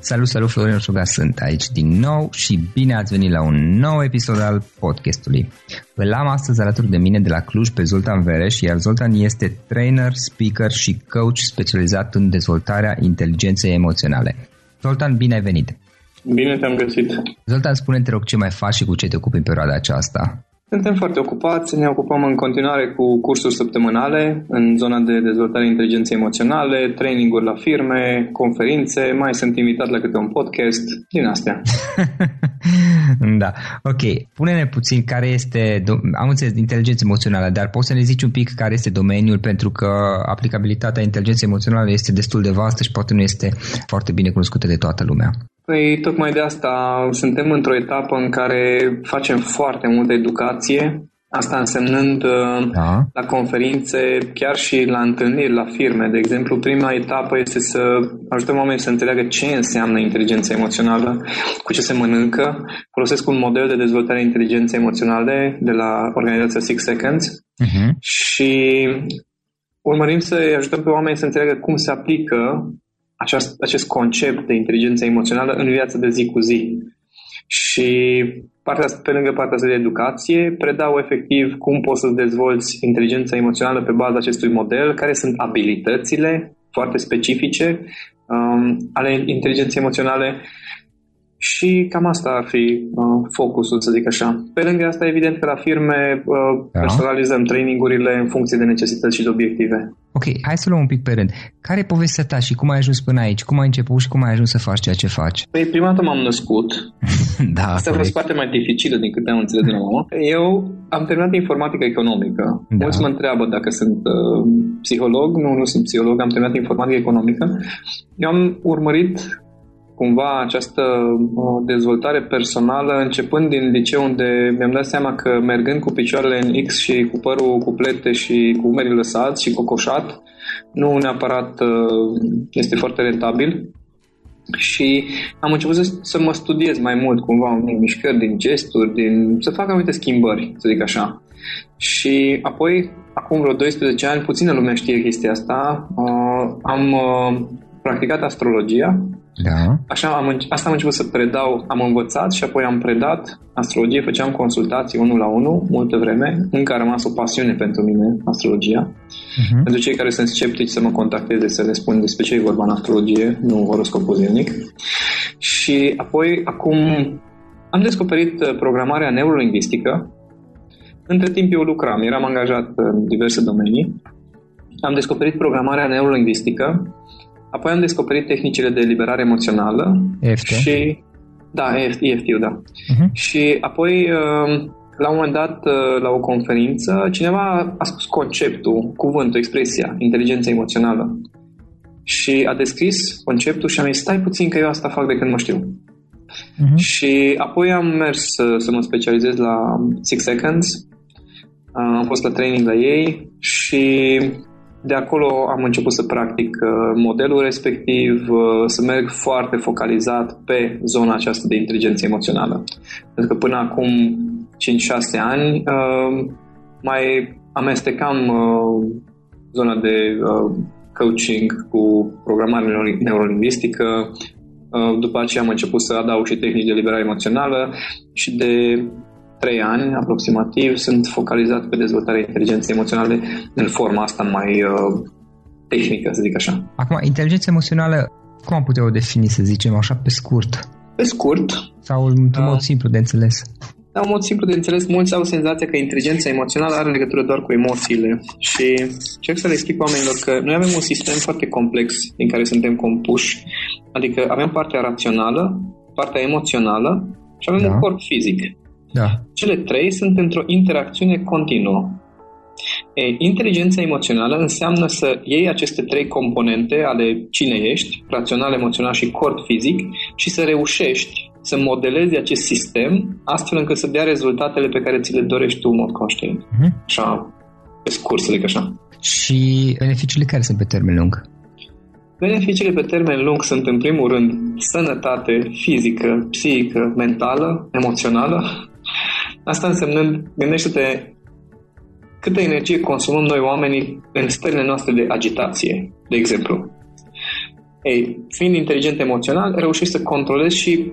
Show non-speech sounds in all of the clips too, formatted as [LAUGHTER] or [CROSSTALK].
Salut, salut, Florin Șuga sunt aici din nou și bine ați venit la un nou episod al podcastului. Îl am astăzi alături de mine de la Cluj pe Zoltan Vereș, iar Zoltan este trainer, speaker și coach specializat în dezvoltarea inteligenței emoționale. Zoltan, bine ai venit! Bine te-am găsit! Zoltan, spune te rog ce mai faci și cu ce te ocupi în perioada aceasta. Suntem foarte ocupați, ne ocupăm în continuare cu cursuri săptămânale în zona de dezvoltare inteligenței emoționale, traininguri la firme, conferințe, mai sunt invitat la câte un podcast, din astea. [LAUGHS] da, ok. Pune-ne puțin care este, am înțeles, inteligența emoțională, dar poți să ne zici un pic care este domeniul, pentru că aplicabilitatea inteligenței emoționale este destul de vastă și poate nu este foarte bine cunoscută de toată lumea. Păi tocmai de asta suntem într-o etapă în care facem foarte multă educație, asta însemnând uh, da. la conferințe, chiar și la întâlniri, la firme. De exemplu, prima etapă este să ajutăm oamenii să înțeleagă ce înseamnă inteligența emoțională, cu ce se mănâncă. Folosesc un model de dezvoltare a inteligenței emoționale de la organizația Six Seconds uh-huh. și urmărim să ajutăm pe oameni să înțeleagă cum se aplică aceast, acest concept de inteligență emoțională în viața de zi cu zi. Și partea, pe lângă partea asta de educație, predau efectiv cum poți să dezvolți inteligența emoțională pe baza acestui model, care sunt abilitățile foarte specifice um, ale inteligenței emoționale și cam asta ar fi uh, focusul, să zic așa. Pe lângă asta, evident că la firme uh, da. personalizăm trainingurile în funcție de necesități și de obiective. Ok, hai să luăm un pic pe rând. Care e povestea ta și cum ai ajuns până aici? Cum ai început și cum ai ajuns să faci ceea ce faci? Păi, prima dată m-am născut. [LAUGHS] da, Asta a fost foarte mai dificilă din câte am înțeles de la mama. Eu am terminat informatică economică. Da. Mulți mă întreabă dacă sunt uh, psiholog. Nu, nu sunt psiholog. Am terminat informatică economică. Eu am urmărit cumva această dezvoltare personală începând din liceu unde mi-am dat seama că mergând cu picioarele în X și cu părul cu plete și cu umerii lăsați și cocoșat nu neapărat uh, este foarte rentabil și am început să, să mă studiez mai mult cumva în mișcări din gesturi, din, să fac anumite schimbări, să zic așa. Și apoi, acum vreo 12 ani, puțină lume știe chestia asta, uh, am uh, practicat astrologia da. Așa am, asta am început să predau, am învățat și apoi am predat astrologie, făceam consultații unul la unul multă vreme, încă a rămas o pasiune pentru mine, astrologia. Uh-huh. Pentru cei care sunt sceptici să mă contacteze, să le spun despre ce e vorba în astrologie, nu horoscopul zilnic. Și apoi, acum, am descoperit uh, programarea neurolingvistică. Între timp eu lucram, eram angajat în diverse domenii. Am descoperit programarea neurolingvistică Apoi am descoperit tehnicile de eliberare emoțională. EFT? Și, da, EFT, EFT da. Uh-huh. Și apoi, um, la un moment dat, uh, la o conferință, cineva a spus conceptul, cuvântul, expresia, inteligența emoțională. Și a descris conceptul și am zis, stai puțin că eu asta fac de când mă știu. Uh-huh. Și apoi am mers să, să mă specializez la Six Seconds. Am fost la training la ei și de acolo am început să practic uh, modelul respectiv, uh, să merg foarte focalizat pe zona aceasta de inteligență emoțională. Pentru că până acum 5-6 ani uh, mai amestecam zona de coaching cu programare neurolingvistică, după aceea am început să adaug și tehnici de liberare emoțională și de trei ani aproximativ sunt focalizat pe dezvoltarea inteligenței emoționale în forma asta mai uh, tehnică, să zic așa. Acum, inteligența emoțională, cum am putea o defini, să zicem, așa pe scurt? Pe scurt. Sau într-un uh, mod simplu de înțeles? Da, un mod simplu de înțeles, mulți au senzația că inteligența emoțională are legătură doar cu emoțiile și încerc să le explic oamenilor că noi avem un sistem foarte complex din care suntem compuși, adică avem partea rațională, partea emoțională și avem da. un corp fizic. Da. Cele trei sunt într-o interacțiune continuă. E, inteligența emoțională înseamnă să iei aceste trei componente ale cine ești, rațional, emoțional și corp fizic, și să reușești să modelezi acest sistem astfel încât să dea rezultatele pe care ți le dorești tu în mod conștient. Mm-hmm. Așa, pe scurt să zic așa. Și beneficiile care sunt pe termen lung? Beneficiile pe termen lung sunt în primul rând sănătate fizică, psihică, mentală, emoțională Asta însemnând, gândește-te câtă energie consumăm noi oamenii în stările noastre de agitație, de exemplu. Ei, fiind inteligent emoțional, reușești să controlezi și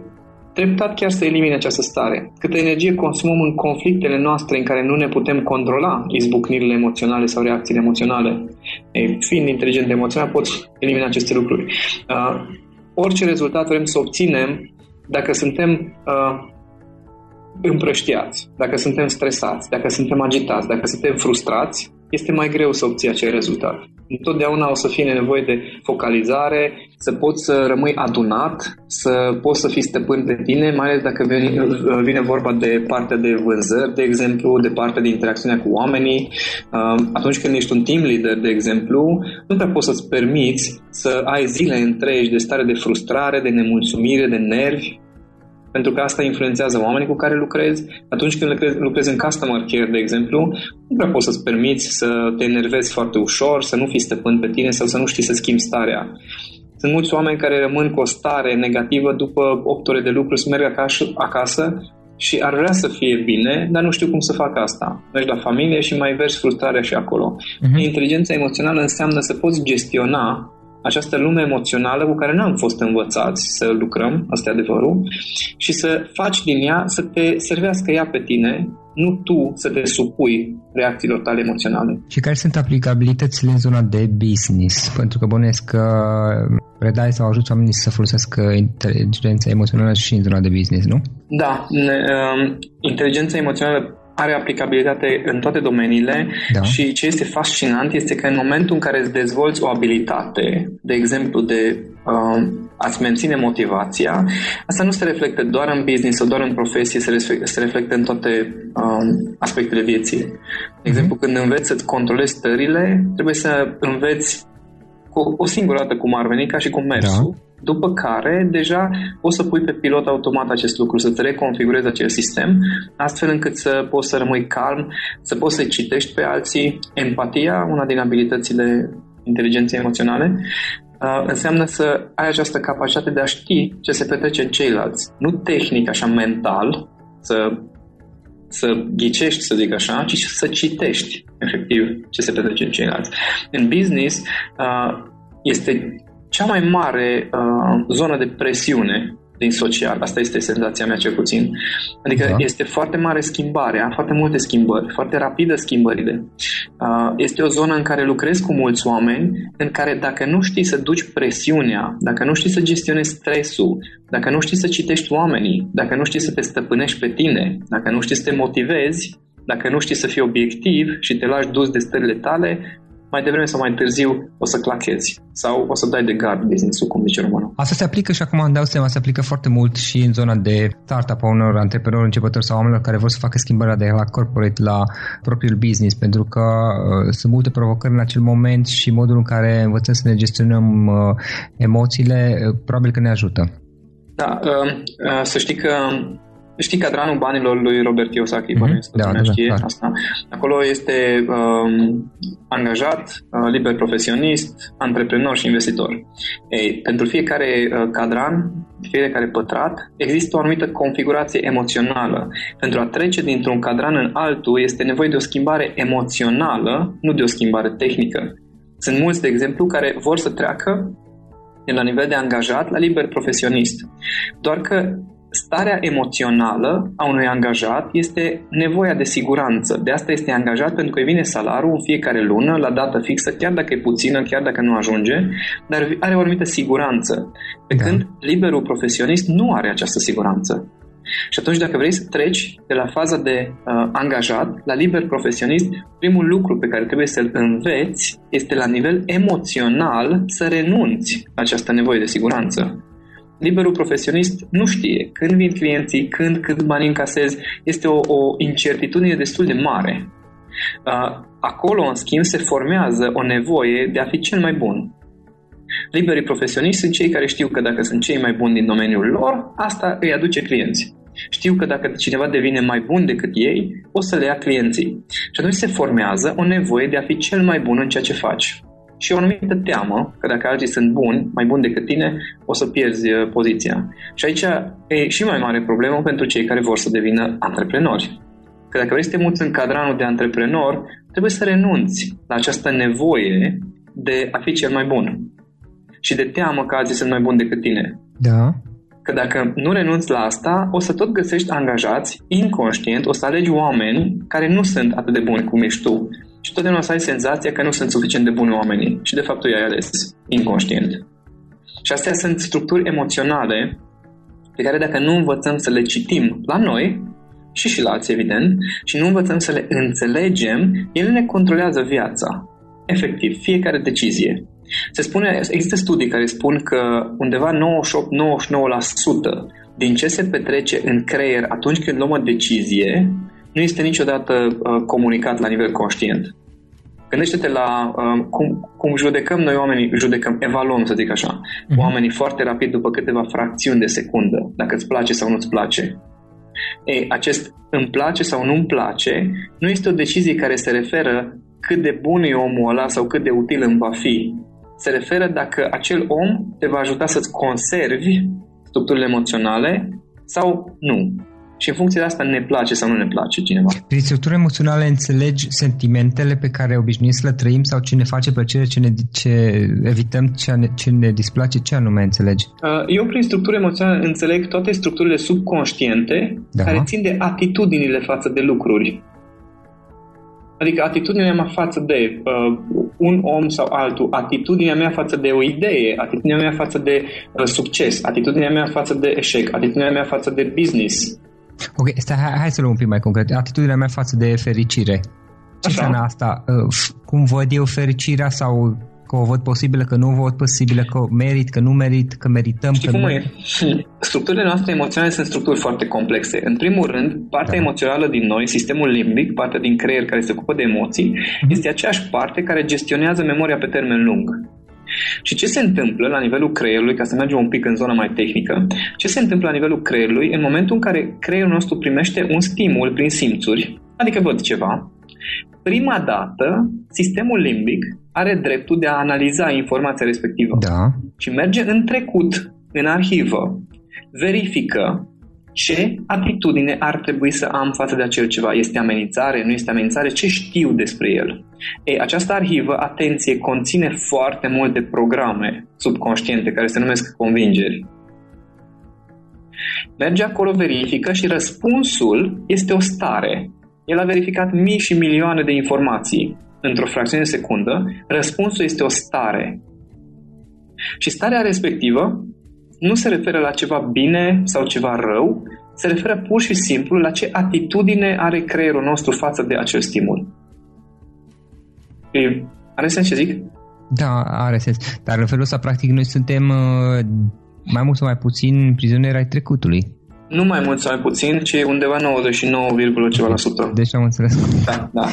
treptat chiar să elimini această stare. Câtă energie consumăm în conflictele noastre în care nu ne putem controla izbucnirile emoționale sau reacțiile emoționale. Ei, fiind inteligent emoțional, poți elimina aceste lucruri. Uh, orice rezultat vrem să obținem dacă suntem uh, împrăștiați, dacă suntem stresați, dacă suntem agitați, dacă suntem frustrați, este mai greu să obții acel rezultat. Întotdeauna o să fie nevoie de focalizare, să poți să rămâi adunat, să poți să fii stăpân pe tine, mai ales dacă vine, vine vorba de partea de vânzări, de exemplu, de partea de interacțiunea cu oamenii. Atunci când ești un team leader, de exemplu, nu prea poți să-ți permiți să ai zile întregi de stare de frustrare, de nemulțumire, de nervi, pentru că asta influențează oamenii cu care lucrezi. Atunci când lucrezi, lucrezi în customer care, de exemplu, nu prea poți să-ți permiți să te enervezi foarte ușor, să nu fii stăpân pe tine sau să nu știi să schimbi starea. Sunt mulți oameni care rămân cu o stare negativă după 8 ore de lucru, să merg acasă, acasă și ar vrea să fie bine, dar nu știu cum să fac asta. Mergi la familie și mai vergi frustrarea și acolo. Uh-huh. Inteligența emoțională înseamnă să poți gestiona această lume emoțională cu care nu am fost învățați să lucrăm, asta e adevărul, și să faci din ea să te servească ea pe tine, nu tu să te supui reacțiilor tale emoționale. Și care sunt aplicabilitățile în zona de business? Pentru că bănesc că predai sau ajuți oamenii să folosească inteligența emoțională și în zona de business, nu? Da. Um, inteligența emoțională are aplicabilitate în toate domeniile da. și ce este fascinant este că în momentul în care îți dezvolți o abilitate, de exemplu de uh, a-ți menține motivația, asta nu se reflectă doar în business sau doar în profesie, se, reflectă, se reflectă în toate uh, aspectele vieții. De mhm. exemplu, când înveți să-ți controlezi stările, trebuie să înveți cu o singură dată cum ar veni, ca și cum mersul. Da după care deja o să pui pe pilot automat acest lucru, să-ți reconfigurezi acel sistem, astfel încât să poți să rămâi calm, să poți să citești pe alții. Empatia, una din abilitățile inteligenței emoționale, uh, înseamnă să ai această capacitate de a ști ce se petrece în ceilalți. Nu tehnic, așa mental, să, să ghicești, să zic așa, ci să citești efectiv ce se petrece în ceilalți. În business uh, este cea mai mare uh, zonă de presiune din social. Asta este senzația mea cel puțin. Adică da. este foarte mare schimbarea, foarte multe schimbări, foarte rapidă schimbările. Uh, este o zonă în care lucrezi cu mulți oameni, în care dacă nu știi să duci presiunea, dacă nu știi să gestionezi stresul, dacă nu știi să citești oamenii, dacă nu știi să te stăpânești pe tine, dacă nu știi să te motivezi, dacă nu știi să fii obiectiv și te lași dus de stările tale, mai devreme sau mai târziu o să clachezi sau o să dai de gard business-ul, cum zice românul. Asta se aplică și acum îmi dau seama, se aplică foarte mult și în zona de startup a unor antreprenori începători sau oamenilor care vor să facă schimbarea de la corporate la propriul business, pentru că uh, sunt multe provocări în acel moment și modul în care învățăm să ne gestionăm uh, emoțiile, uh, probabil că ne ajută. Da, uh, uh, să știi că Știi cadranul banilor lui Robert Kiyosaki, mm-hmm. bănuiesc da, da, știe da, asta. Acolo este um, angajat, uh, liber profesionist, antreprenor și investitor. Ei, pentru fiecare uh, cadran, fiecare pătrat, există o anumită configurație emoțională. Pentru a trece dintr-un cadran în altul este nevoie de o schimbare emoțională, nu de o schimbare tehnică. Sunt mulți, de exemplu, care vor să treacă de la nivel de angajat la liber profesionist. Doar că starea emoțională a unui angajat este nevoia de siguranță. De asta este angajat pentru că îi vine salarul în fiecare lună, la dată fixă, chiar dacă e puțină, chiar dacă nu ajunge, dar are o anumită siguranță. Pe da. când liberul profesionist nu are această siguranță. Și atunci, dacă vrei să treci de la faza de uh, angajat la liber profesionist, primul lucru pe care trebuie să-l înveți este la nivel emoțional să renunți la această nevoie de siguranță. Liberul profesionist nu știe când vin clienții, când, cât bani încasezi. Este o, o incertitudine destul de mare. Acolo, în schimb, se formează o nevoie de a fi cel mai bun. Liberii profesioniști sunt cei care știu că dacă sunt cei mai buni din domeniul lor, asta îi aduce clienți. Știu că dacă cineva devine mai bun decât ei, o să le ia clienții. Și atunci se formează o nevoie de a fi cel mai bun în ceea ce faci și o anumită teamă că dacă alții sunt buni, mai buni decât tine, o să pierzi uh, poziția. Și aici e și mai mare problemă pentru cei care vor să devină antreprenori. Că dacă vrei să te muți în cadranul de antreprenor, trebuie să renunți la această nevoie de a fi cel mai bun și de teamă că alții sunt mai buni decât tine. Da. Că dacă nu renunți la asta, o să tot găsești angajați, inconștient, o să alegi oameni care nu sunt atât de buni cum ești tu și totdeauna să ai senzația că nu sunt suficient de buni oamenii și de fapt tu i-ai ales inconștient. Și astea sunt structuri emoționale pe care dacă nu învățăm să le citim la noi și și la alții, evident, și nu învățăm să le înțelegem, ele ne controlează viața. Efectiv, fiecare decizie. Se spune, există studii care spun că undeva 98-99% din ce se petrece în creier atunci când luăm o decizie nu este niciodată uh, comunicat la nivel conștient. Gândește-te la uh, cum, cum judecăm noi oamenii, judecăm, evaluăm, să zic așa, uh-huh. oamenii foarte rapid după câteva fracțiuni de secundă, dacă îți place sau nu îți place. Ei, acest îmi place sau nu îmi place nu este o decizie care se referă cât de bun e omul ăla sau cât de util îmi va fi. Se referă dacă acel om te va ajuta să-ți conservi structurile emoționale sau nu. Și în funcție de asta ne place sau nu ne place cineva. Prin structură emoțională înțelegi sentimentele pe care obișnuim să le trăim sau ce ne face plăcere, ce, ne, ce evităm, ce ne, ce ne displace, ce anume înțelegi? Uh, eu prin structură emoțională înțeleg toate structurile subconștiente da. care țin de atitudinile față de lucruri. Adică atitudinea mea față de uh, un om sau altul, atitudinea mea față de o idee, atitudinea mea față de uh, succes, atitudinea mea față de eșec, atitudinea mea față de business. Ok, stai, hai, hai să luăm un pic mai concret. Atitudinea mea față de fericire. Ce înseamnă asta? Uh, cum văd eu fericirea sau că o văd posibilă, că nu o văd posibilă, că merit, că nu merit, că merităm. Știi că cum nu... e? Structurile noastre emoționale sunt structuri foarte complexe. În primul rând, partea da. emoțională din noi, sistemul limbic, partea din creier care se ocupă de emoții, mm-hmm. este aceeași parte care gestionează memoria pe termen lung. Și ce se întâmplă la nivelul creierului, ca să mergem un pic în zona mai tehnică, ce se întâmplă la nivelul creierului în momentul în care creierul nostru primește un stimul prin simțuri, adică văd ceva, prima dată sistemul limbic are dreptul de a analiza informația respectivă. Da. Și merge în trecut, în arhivă, verifică ce atitudine ar trebui să am față de acel ceva. Este amenințare, nu este amenințare, ce știu despre el. Ei, această arhivă, atenție, conține foarte multe programe subconștiente care se numesc convingeri. Merge acolo, verifică și răspunsul este o stare. El a verificat mii și milioane de informații într-o fracțiune de secundă, răspunsul este o stare. Și starea respectivă nu se referă la ceva bine sau ceva rău, se referă pur și simplu la ce atitudine are creierul nostru față de acel stimul. E, are sens ce zic? Da, are sens. Dar în felul ăsta, practic, noi suntem uh, mai mult sau mai puțin prizonieri ai trecutului. Nu mai mult sau mai puțin, ci undeva 99, ceva la sută. Deci am înțeles. Da, da.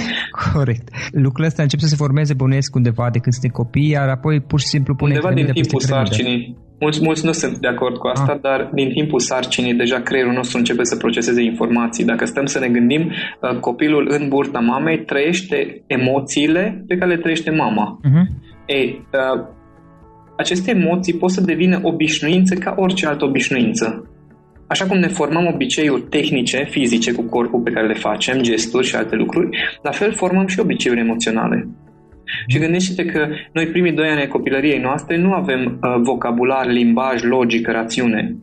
Corect. Lucrurile astea încep să se formeze, bănuiesc, undeva de când suntem copii, iar apoi pur și simplu pune Undeva din timpul sarcinii. Mulți, mulți nu sunt de acord cu asta, ah. dar din timpul sarcinii deja creierul nostru începe să proceseze informații. Dacă stăm să ne gândim, uh, copilul în burta mamei trăiește emoțiile pe care le trăiește mama. Uh-huh. Ei, uh, aceste emoții pot să devină obișnuințe ca orice altă obișnuință. Așa cum ne formăm obiceiuri tehnice, fizice cu corpul pe care le facem, gesturi și alte lucruri, la fel formăm și obiceiuri emoționale. Și gândește-te că noi primii doi ani ai copilăriei noastre nu avem uh, vocabular, limbaj, logică, rațiune.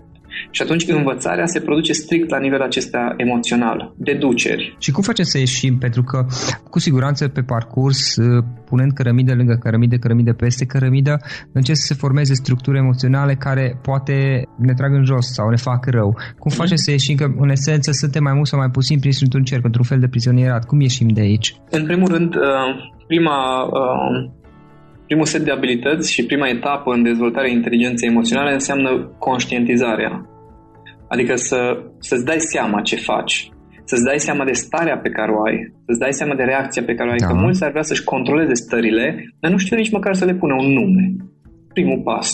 Și atunci învățarea se produce strict la nivel acesta emoțional, deduceri. Și cum facem să ieșim? Pentru că, cu siguranță, pe parcurs, uh, punând cărămidă lângă cărămidă, cărămidă peste cărămidă, încep să se formeze structuri emoționale care poate ne trag în jos sau ne fac rău. Cum facem să ieșim? Că, în esență, suntem mai mult sau mai puțin prins într-un cerc, într-un fel de prizonierat. Cum ieșim de aici? În primul rând, uh, prima uh, primul set de abilități și prima etapă în dezvoltarea inteligenței emoționale înseamnă conștientizarea. Adică să, să-ți dai seama ce faci, să-ți dai seama de starea pe care o ai, să-ți dai seama de reacția pe care o ai. Da. Că mulți ar vrea să-și controleze stările, dar nu știu nici măcar să le pună un nume. Primul pas.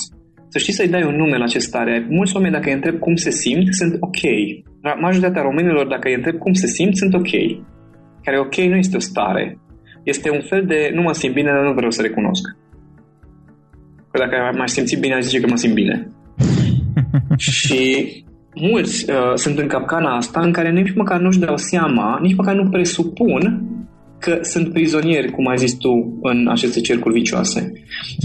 Să știi să-i dai un nume la ce stare. Mulți oameni, dacă îi întreb cum se simt, sunt ok. Majoritatea românilor, dacă îi întreb cum se simt, sunt ok. Care ok nu este o stare. Este un fel de nu mă simt bine, dar nu vreau să recunosc. Că dacă m-aș simți bine, aș zice că mă simt bine. [LAUGHS] și mulți uh, sunt în capcana asta în care nici măcar nu-și dau seama, nici măcar nu presupun că sunt prizonieri, cum ai zis tu, în aceste cercuri vicioase.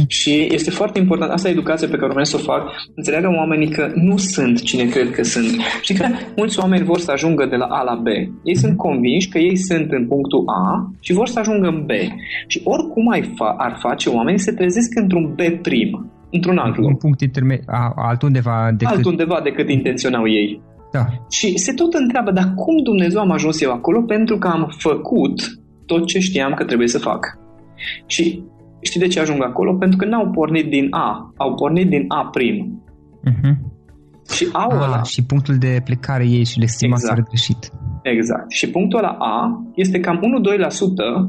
Și este foarte important, asta e educația pe care vreau să o fac, înțeleagă oamenii că nu sunt cine cred că sunt. Și că mulți oameni vor să ajungă de la A la B. Ei sunt convinși că ei sunt în punctul A și vor să ajungă în B. Și oricum ai fa- ar face, oamenii se trezesc într-un B prim, într-un alt loc. Un punct interme- altundeva decât... Altundeva decât intenționau ei. Da. Și se tot întreabă, dar cum Dumnezeu am ajuns eu acolo? Pentru că am făcut tot ce știam că trebuie să fac. Și știi de ce ajung acolo? Pentru că n-au pornit din A, au pornit din A prim. Uh-huh. Și au ah, ăla... Și punctul de plecare ei și le exact. greșit. Exact. Și punctul ăla A este cam 1-2%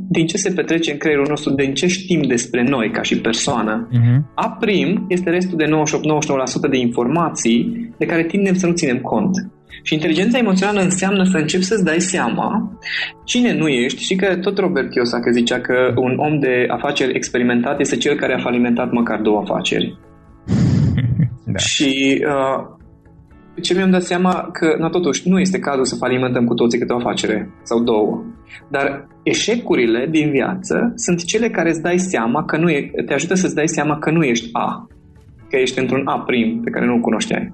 din ce se petrece în creierul nostru, din ce știm despre noi ca și persoană. Uh-huh. A prim este restul de 98-99% de informații de care tindem să nu ținem cont. Și inteligența emoțională înseamnă să începi să-ți dai seama cine nu ești și că tot Robert Kiyosaki zicea că un om de afaceri experimentat este cel care a falimentat măcar două afaceri. [LAUGHS] da. Și uh, Ce mi-am dat seama că, na, totuși, nu este cazul să falimentăm cu toții câte o afacere sau două. Dar eșecurile din viață sunt cele care îți dai seama că nu e, te ajută să-ți dai seama că nu ești A, că ești într-un A prim pe care nu-l cunoșteai.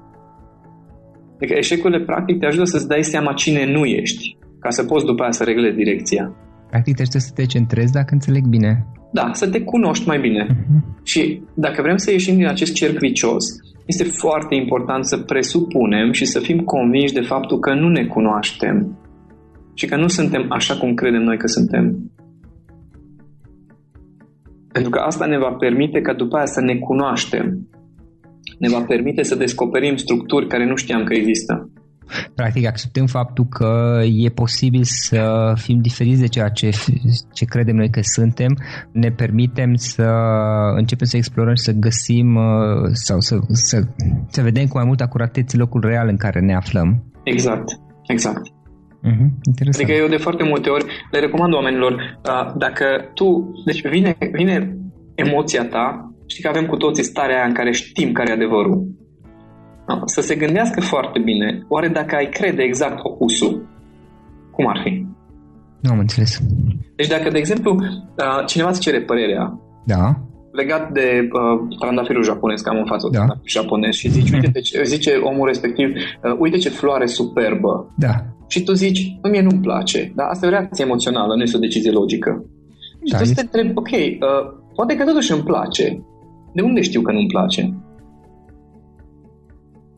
Adică eșecurile practic te ajută să-ți dai seama cine nu ești, ca să poți după aia să reglezi direcția. Practic trebuie să te centrezi dacă înțeleg bine. Da, să te cunoști mai bine. Uh-huh. Și dacă vrem să ieșim din acest cerc vicios, este foarte important să presupunem și să fim convinși de faptul că nu ne cunoaștem și că nu suntem așa cum credem noi că suntem. Pentru că asta ne va permite ca după aia să ne cunoaștem. Ne va permite să descoperim structuri care nu știam că există. Practic acceptăm faptul că e posibil să fim diferiți de ceea ce, ce credem noi că suntem, ne permitem să începem să explorăm și să găsim uh, sau să, să, să vedem cu mai multă acuratețe locul real în care ne aflăm. Exact, exact. Uh-huh, interesant. Adică eu de foarte multe ori le recomand oamenilor, uh, dacă tu, deci vine, vine emoția ta, știi că avem cu toții starea aia în care știm care e adevărul să se gândească foarte bine, oare dacă ai crede exact opusul, cum ar fi? Nu am înțeles. Deci dacă, de exemplu, cineva îți cere părerea da. legat de uh, trandafirul japonez, că am în față da. japonez și zici, uite, ce, [LAUGHS] zice omul respectiv, uh, uite ce floare superbă. Da. Și tu zici, mie nu-mi place, dar asta e o reacție emoțională, nu este o decizie logică. Și da, tu este... te întrebi, ok, uh, poate că totuși îmi place. De unde știu că nu-mi place?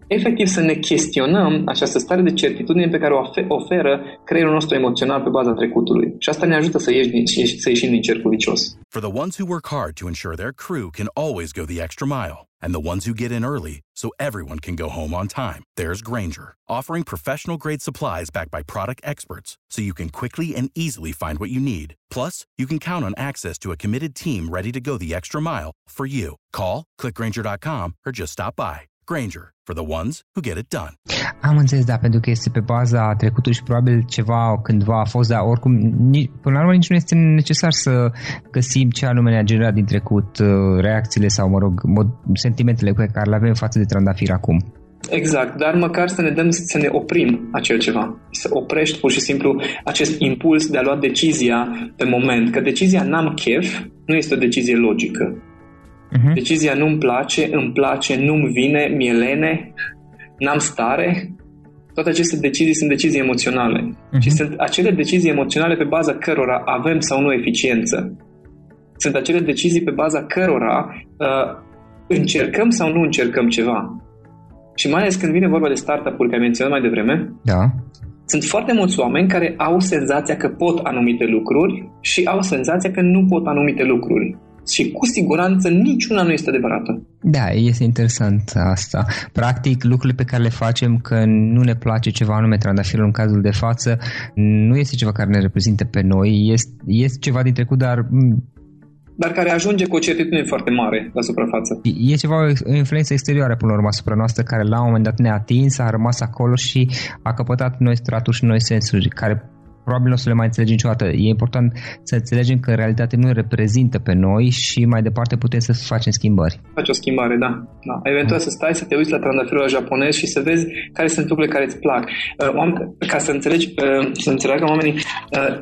Efectiv să ne chestionăm această stare de certitudine pe care o oferă creierul nostru emoțional pe baza trecutului. Și asta ne ajută să, ieși din, să ieșim din cercul vicios. For the ones who work hard to ensure their crew can always go the extra mile, and the ones who get in early so everyone can go home on time, there's Granger, offering professional grade supplies backed by product experts so you can quickly and easily find what you need. Plus, you can count on access to a committed team ready to go the extra mile for you. Call, clickgranger.com, or just stop by. Granger, for the ones who get it done. Am înțeles, da, pentru că este pe baza trecutului și probabil ceva cândva a fost, dar oricum, până la urmă nici nu este necesar să găsim ce anume ne-a generat din trecut uh, reacțiile sau, mă rog, mod, sentimentele pe care le avem față de trandafir acum. Exact, dar măcar să ne dăm să ne oprim acel ceva. Să oprești pur și simplu acest impuls de a lua decizia pe moment. Că decizia n-am chef nu este o decizie logică. Uh-huh. Decizia nu-mi place, îmi place, nu-mi vine, mi-e lene, n-am stare. Toate aceste decizii sunt decizii emoționale. Uh-huh. Și sunt acele decizii emoționale pe baza cărora avem sau nu eficiență. Sunt acele decizii pe baza cărora uh, încercăm sau nu încercăm ceva. Și mai ales când vine vorba de startup-uri, care am menționat mai devreme, da. sunt foarte mulți oameni care au senzația că pot anumite lucruri și au senzația că nu pot anumite lucruri și cu siguranță niciuna nu este adevărată. Da, este interesant asta. Practic, lucrurile pe care le facem că nu ne place ceva anume trandafirul în cazul de față, nu este ceva care ne reprezintă pe noi, este, este ceva din trecut, dar dar care ajunge cu o certitudine foarte mare la suprafață. E ceva, o influență exterioară până la urmă asupra noastră, care la un moment dat ne-a atins, a rămas acolo și a căpătat noi straturi și noi sensuri, care probabil nu o să le mai înțelegem niciodată. E important să înțelegem că în realitate nu reprezintă pe noi și mai departe putem să facem schimbări. Faci o schimbare, da. da. Eventual mm. să stai să te uiți la trandafirul japonez și să vezi care sunt lucrurile care îți plac. Uh, ca să înțelegi, uh, să înțeleagă oamenii, uh,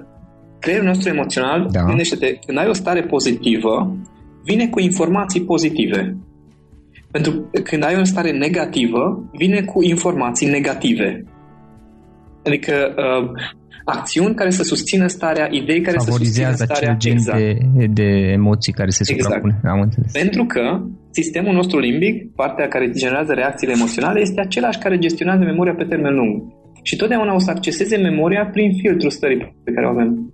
creierul nostru emoțional, da. gândește-te, când ai o stare pozitivă, vine cu informații pozitive. Pentru că când ai o stare negativă, vine cu informații negative. Adică uh, acțiuni care să susțină starea, idei care să susțină starea. acel gen exact. de, de emoții care se exact. suprapune. Am înțeles. Pentru că sistemul nostru limbic, partea care generează reacțiile emoționale, este același care gestionează memoria pe termen lung. Și totdeauna o să acceseze memoria prin filtrul stării pe care o avem.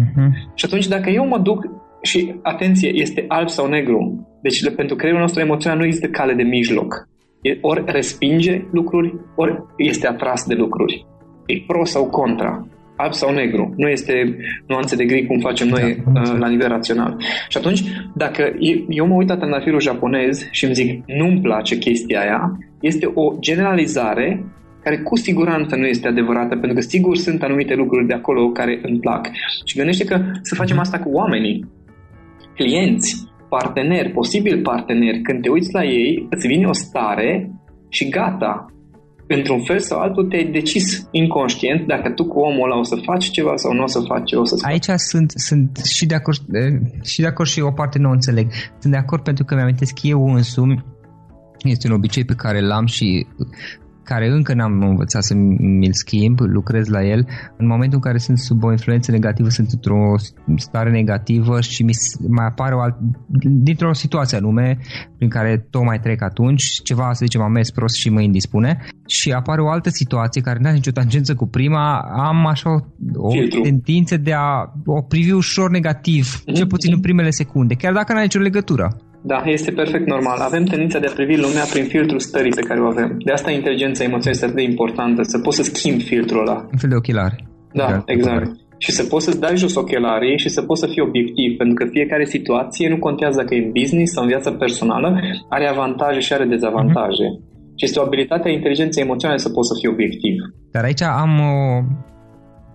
Uh-huh. Și atunci dacă eu mă duc și, atenție, este alb sau negru, deci pentru creierul nostru emoțional nu există cale de mijloc. Ori respinge lucruri, ori este atras de lucruri. E pro sau contra, alb sau negru. Nu este nuanțe de gri cum facem noi da, uh, la nivel rațional. Și atunci, dacă eu mă uit la trandafirul japonez și îmi zic nu-mi place chestia aia, este o generalizare care cu siguranță nu este adevărată, pentru că sigur sunt anumite lucruri de acolo care îmi plac. Și gândește că să facem mhm. asta cu oamenii, clienți, parteneri, posibil parteneri. Când te uiți la ei, îți vine o stare și gata, într-un fel sau altul te-ai decis inconștient dacă tu cu omul ăla o să faci ceva sau nu o să faci ceva, o să Aici sunt, sunt și de acord și de acord și o parte nu o înțeleg. Sunt de acord pentru că mi-amintesc eu însumi este un obicei pe care l-am și care încă n-am învățat să mi-l schimb, lucrez la el, în momentul în care sunt sub o influență negativă, sunt într-o stare negativă și mi mai apare o alt, dintr-o situație anume prin care tocmai trec atunci, ceva, să zicem, am mers prost și mă indispune. Și apare o altă situație care nu are nicio tangență cu prima, am așa o, o tendință de a o privi ușor negativ, cel puțin în primele secunde, chiar dacă nu are nicio legătură. Da, este perfect normal. Avem tendința de a privi lumea prin filtrul stării pe care o avem. De asta inteligența emoțională este atât de importantă, să poți să schimbi filtrul ăla. Un fel de ochelari. Da, exact. exact. Și să poți să dai jos ochelarii și să poți să fii obiectiv, pentru că fiecare situație nu contează dacă e în business sau în viața personală, are avantaje și are dezavantaje. Mm-hmm. Și este o abilitate a inteligenței emoționale să poți să fii obiectiv. Dar aici am o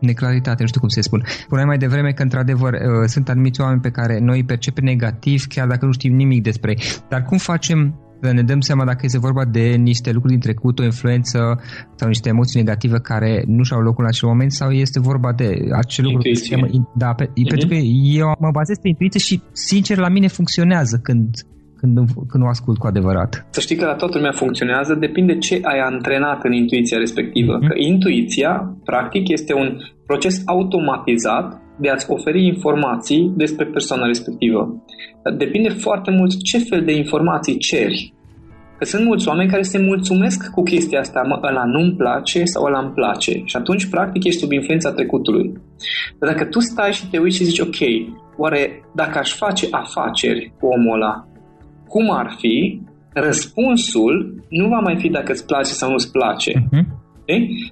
neclaritate, nu știu cum se spun. Spuneai mai devreme că, într-adevăr, uh, sunt anumiți oameni pe care noi îi percepem negativ, chiar dacă nu știm nimic despre ei. Dar cum facem să ne dăm seama dacă este vorba de niște lucruri din trecut, o influență sau niște emoții negative care nu și-au locul în acel moment sau este vorba de acel lucru da, pe, uh-huh. pentru că eu mă bazez pe intuiție și sincer la mine funcționează când când, când o ascult cu adevărat? Să știi că la toată lumea funcționează, depinde ce ai antrenat în intuiția respectivă. Mm-hmm. Că intuiția, practic, este un proces automatizat de a-ți oferi informații despre persoana respectivă. Depinde foarte mult ce fel de informații ceri. Că sunt mulți oameni care se mulțumesc cu chestia asta, mă, ăla nu-mi place sau ăla îmi place. Și atunci, practic, ești sub influența trecutului. Dar dacă tu stai și te uiți și zici, ok, oare dacă aș face afaceri cu omul ăla, cum ar fi, răspunsul nu va mai fi dacă îți place sau nu îți place. Uh-huh.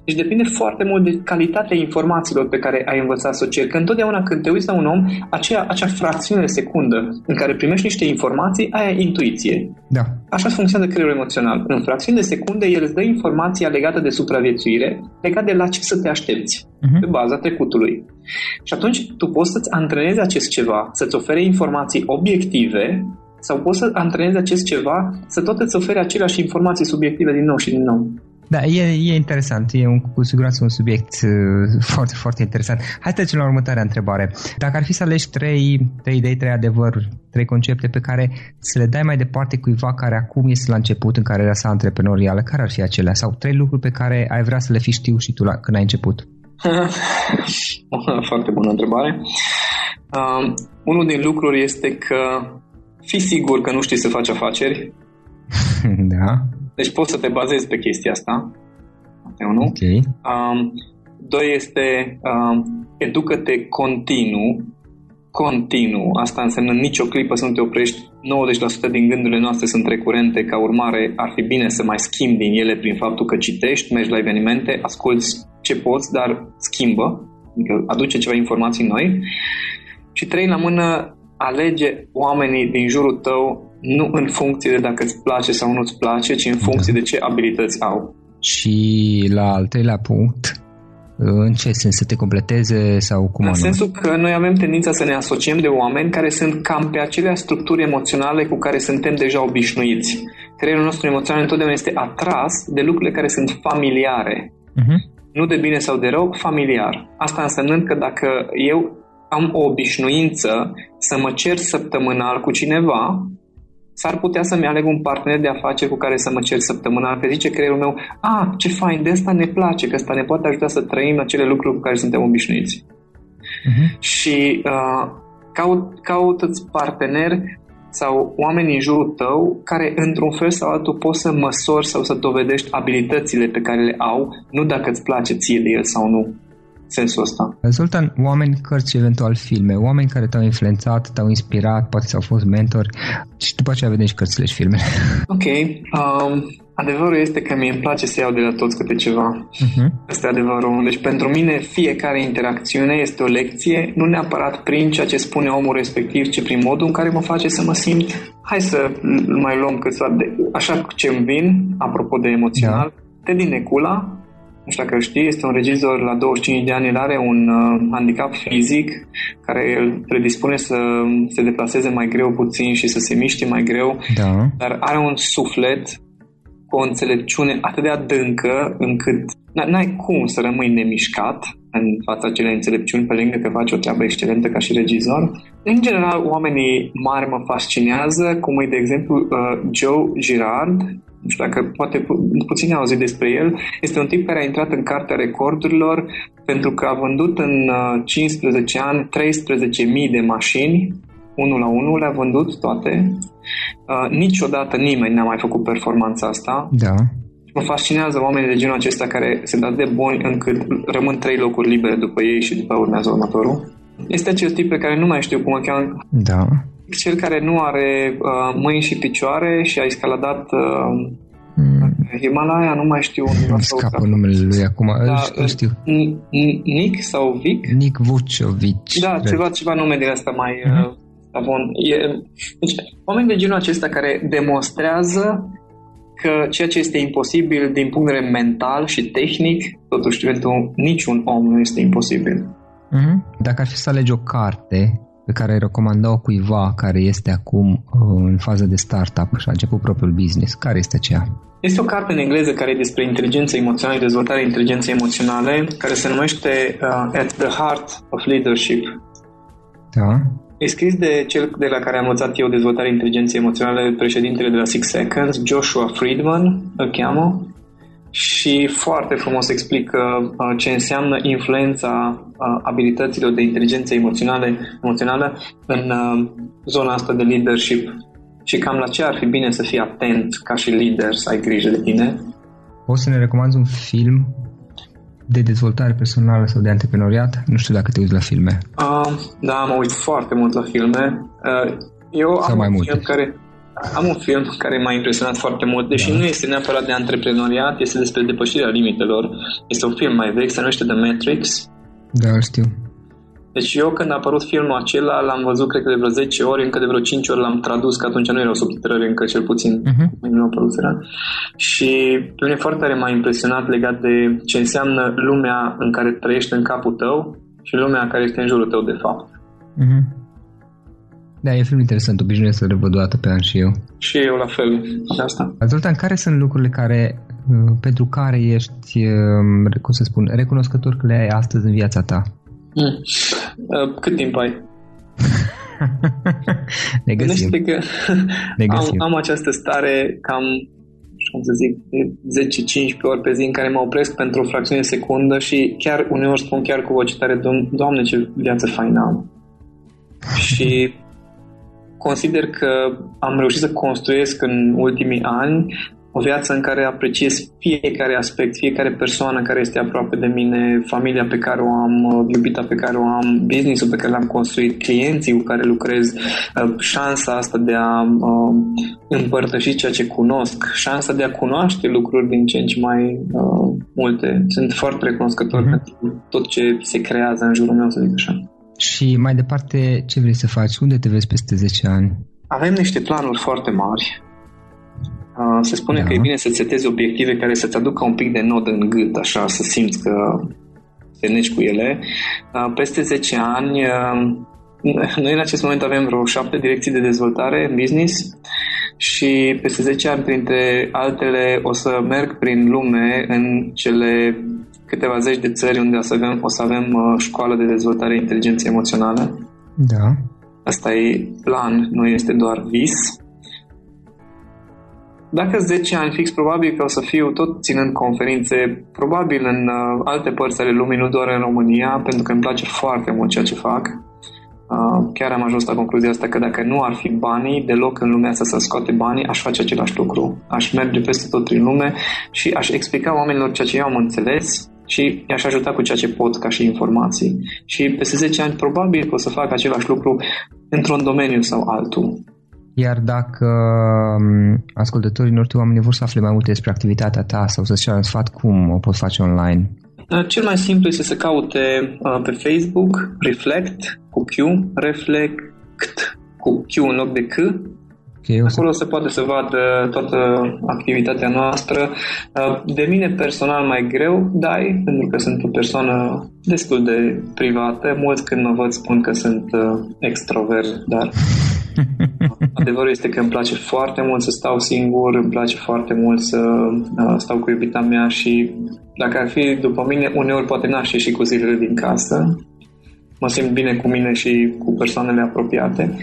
Deci depinde foarte mult de calitatea informațiilor pe care ai învățat să o ceri. Că întotdeauna când te uiți la un om, acea, acea fracțiune de secundă în care primești niște informații, aia e intuiție. Da. Așa funcționează creierul emoțional. În fracțiune de secunde, el îți dă informația legată de supraviețuire, legată de la ce să te aștepți, uh-huh. pe baza trecutului. Și atunci tu poți să-ți antrenezi acest ceva, să-ți ofere informații obiective sau poți să antrenezi acest ceva să tot îți ofere aceleași informații subiective din nou și din nou. Da, e, e interesant, e un, cu siguranță un subiect uh, foarte, foarte interesant. Hai să trecem la următoarea întrebare. Dacă ar fi să alegi trei, trei idei, trei adevăruri, trei concepte pe care să le dai mai departe cuiva care acum este la început în carieră sa antreprenorială, care ar fi acelea? Sau trei lucruri pe care ai vrea să le fi știu și tu la, când ai început? [LAUGHS] foarte bună întrebare. Um, unul din lucruri este că Fii sigur că nu știi să faci afaceri. [LAUGHS] da. Deci poți să te bazezi pe chestia asta. Asta e unul. Okay. Um, doi este um, educă-te continuu. Continuu. Asta înseamnă nicio clipă să nu te oprești. 90% din gândurile noastre sunt recurente. Ca urmare, ar fi bine să mai schimbi din ele prin faptul că citești, mergi la evenimente, asculți ce poți, dar schimbă. Adică aduce ceva informații noi. Și trei la mână, alege oamenii din jurul tău nu în funcție de dacă îți place sau nu îți place, ci în funcție de ce abilități au. Și la al treilea punct, în ce sens? Să te completeze sau cum În sensul că noi avem tendința să ne asociem de oameni care sunt cam pe acelea structuri emoționale cu care suntem deja obișnuiți. Creierul nostru emoțional întotdeauna este atras de lucrurile care sunt familiare. Uh-huh. Nu de bine sau de rău, familiar. Asta însemnând că dacă eu am o obișnuință să mă cer săptămânal cu cineva, s-ar putea să-mi aleg un partener de afaceri cu care să mă cer săptămânal, că zice creierul meu, a, ah, ce fain, de asta ne place, că asta ne poate ajuta să trăim acele lucruri cu care suntem obișnuiți. Uh-huh. Și uh, caut, caută-ți parteneri sau oameni în jurul tău care într-un fel sau altul poți să măsori sau să dovedești abilitățile pe care le au, nu dacă îți place ție de el sau nu sensul ăsta. Zoltan, oameni, cărți, eventual filme, oameni care te-au influențat, te-au inspirat, poate ți-au fost mentori și după aceea vedem și cărțile și filmele. [LAUGHS] Ok. Um, adevărul este că mie îmi place să iau de la toți câte ceva. Uh-huh. Asta e adevărul. Deci pentru mine fiecare interacțiune este o lecție, nu neapărat prin ceea ce spune omul respectiv, ci prin modul în care mă face să mă simt. Hai să mai luăm câțiva de... Așa ce îmi vin, apropo de emoțional, da. Teddy Necula nu știu dacă știi, este un regizor la 25 de ani, el are un uh, handicap fizic care îl predispune să se deplaseze mai greu puțin și să se miște mai greu, da. dar are un suflet cu o înțelepciune atât de adâncă încât n-ai cum să rămâi nemișcat în fața acelei înțelepciuni pe lângă că faci o treabă excelentă ca și regizor. În general, oamenii mari mă fascinează, cum e, de exemplu, uh, Joe Girard, nu știu dacă poate pu- puțin auzit despre el, este un tip care a intrat în cartea recordurilor pentru că a vândut în 15 uh, ani 13.000 de mașini, unul la unul le-a vândut toate. Uh, niciodată nimeni n-a mai făcut performanța asta. Da. Mă fascinează oamenii de genul acesta care se dau de buni încât rămân trei locuri libere după ei și după urmează următorul. Este acel tip pe care nu mai știu cum o cheamă. Da. Cel care nu are uh, mâini și picioare și a escaladat uh, mm. Himalaya, nu mai știu. Nu scapă numele lui acum, da, îl știu. Nick sau Vic? Nick Vucevic. Da, ceva, ceva nume de asta mai... Uh-huh. Uh, bun. E, deci, oameni de genul acesta care demonstrează că ceea ce este imposibil din punct de vedere mental și tehnic, totuși pentru niciun om nu este imposibil. Mm-hmm. Dacă ar fi să alegi o carte pe care ai recomanda-o cuiva care este acum uh, în fază de startup și a început propriul business, care este aceea? Este o carte în engleză care e despre inteligență emoțională și dezvoltarea inteligenței emoționale, care se numește uh, At the Heart of Leadership. Da. E scris de cel de la care am învățat eu dezvoltarea inteligenței emoționale, președintele de la Six Seconds, Joshua Friedman, îl cheamă, și foarte frumos explică uh, ce înseamnă influența uh, abilităților de inteligență emoționale, emoțională în uh, zona asta de leadership și cam la ce ar fi bine să fii atent ca și lider, să ai grijă de tine. Poți să ne recomanzi un film de dezvoltare personală sau de antreprenoriat? Nu știu dacă te uiți la filme. Uh, da, mă uit foarte mult la filme. Uh, eu sau am mai un multe. film care am un film care m-a impresionat foarte mult, deși da. nu este neapărat de antreprenoriat, este despre depășirea limitelor. Este un film mai vechi, se numește The Matrix. Da, știu. Deci eu când a apărut filmul acela l-am văzut cred că de vreo 10 ori, încă de vreo 5 ori l-am tradus, că atunci nu erau subtitrări încă cel puțin uh-huh. nu apărut Și pe mine foarte tare m-a impresionat legat de ce înseamnă lumea în care trăiești în capul tău și lumea care este în jurul tău de fapt. Uh-huh. Da, e film interesant, obișnuiesc să le văd o dată pe an și eu. Și eu la fel, de asta. Zoltan, care sunt lucrurile care, uh, pentru care ești, uh, cum să spun, recunoscător că le ai astăzi în viața ta? Mm. Uh, cât timp ai? [LAUGHS] ne găsim. Că [LAUGHS] ne găsim. Am, am această stare cam cum să zic, 10-15 ori pe zi în care mă opresc pentru o fracțiune de secundă și chiar uneori spun chiar cu voce tare, Doamne, ce viață faină am. [LAUGHS] și consider că am reușit să construiesc în ultimii ani o viață în care apreciez fiecare aspect, fiecare persoană care este aproape de mine, familia pe care o am, iubita pe care o am, businessul pe care l-am construit, clienții cu care lucrez, uh, șansa asta de a uh, împărtăși ceea ce cunosc, șansa de a cunoaște lucruri din ce în ce mai uh, multe. Sunt foarte recunoscător uh-huh. pentru tot ce se creează în jurul meu, să zic așa. Și mai departe, ce vrei să faci? Unde te vezi peste 10 ani? Avem niște planuri foarte mari se spune da. că e bine să-ți setezi obiective care să-ți aducă un pic de nod în gât, așa, să simți că te neci cu ele. Peste 10 ani, noi în acest moment avem vreo 7 direcții de dezvoltare în business și peste 10 ani, printre altele, o să merg prin lume în cele câteva zeci de țări unde o să avem, o să avem școală de dezvoltare inteligenței emoționale. Da. Asta e plan, nu este doar vis. Dacă 10 ani fix, probabil că o să fiu tot ținând conferințe, probabil în uh, alte părți ale lumii, nu doar în România, pentru că îmi place foarte mult ceea ce fac. Uh, chiar am ajuns la concluzia asta că dacă nu ar fi banii deloc în lumea asta să scoate banii, aș face același lucru. Aș merge peste tot prin lume și aș explica oamenilor ceea ce eu am înțeles și i-aș ajuta cu ceea ce pot ca și informații. Și peste 10 ani probabil că o să fac același lucru într-un domeniu sau altul. Iar dacă um, ascultătorii noștri oameni vor să afle mai multe despre activitatea ta sau să-ți ceară un sfat, cum o pot face online? Uh, cel mai simplu este să caute uh, pe Facebook Reflect cu Q, Reflect cu Q în loc de C. Okay, Acolo să... se poate să vadă toată activitatea noastră. Uh, de mine personal mai greu, dai, pentru că sunt o persoană destul de privată. Mulți când mă văd spun că sunt extrovert, dar [LAUGHS] Adevărul este că îmi place foarte mult să stau singur, îmi place foarte mult să uh, stau cu iubita mea și dacă ar fi după mine, uneori poate naște și cu zilele din casă. Mă simt bine cu mine și cu persoanele apropiate.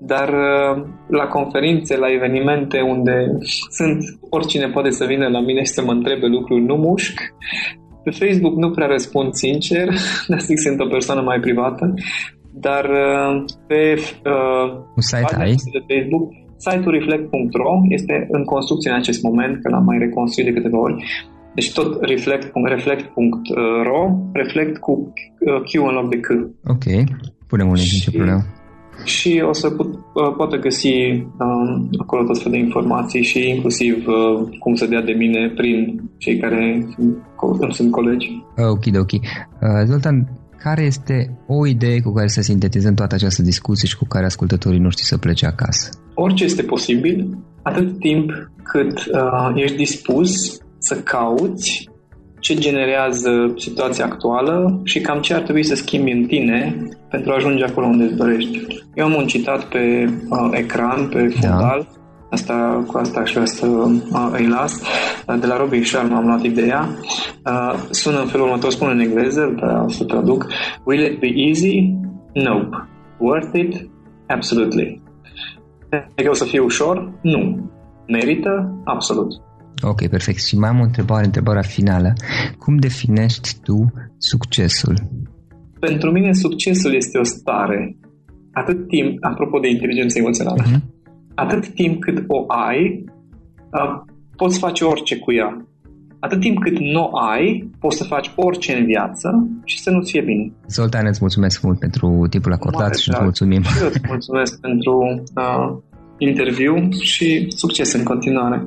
Dar uh, la conferințe, la evenimente unde sunt, oricine poate să vină la mine și să mă întrebe lucruri, nu mușc. Pe Facebook nu prea răspund sincer, [LAUGHS] dar zic sunt o persoană mai privată, dar uh, pe uh, Un site ai? de Facebook, site-ul reflect.ro este în construcție în acest moment, că l-am mai reconstruit de câteva ori. Deci tot reflect.ro, reflect cu uh, Q în loc de C. Ok, punem un link, nicio problemă. Și o să put, uh, poată găsi um, acolo tot fel de informații și inclusiv uh, cum să dea de mine prin cei care sunt, sunt colegi. Ok, ok. Uh, Zoltan, care este o idee cu care să sintetizăm toată această discuție și cu care ascultătorii noștri să plece acasă? Orice este posibil, atât timp cât uh, ești dispus să cauți ce generează situația actuală și cam ce ar trebui să schimbi în tine pentru a ajunge acolo unde îți dorești. Eu am un citat pe uh, ecran, pe fundal, da. Asta, cu asta aș vrea să uh, îi las. Uh, de la Robin Sharma am luat ideea. Uh, sună în felul următor, spune în engleză, dar să traduc. Will it be easy? Nope. Worth it? Absolutely. E o să fie ușor? Nu. Merită? Absolut. Ok, perfect. Și mai am o întrebare, întrebarea finală. Cum definești tu succesul? Pentru mine succesul este o stare. Atât timp, apropo de inteligență emoțională, uh-huh. atât timp cât o ai, poți face orice cu ea. Atât timp cât nu ai, poți să faci orice în viață și să nu-ți fie bine. Zoltan, îți mulțumesc mult pentru timpul acordat Mare, și îți mulțumim. Și eu îți mulțumesc pentru uh, interviu și succes în continuare.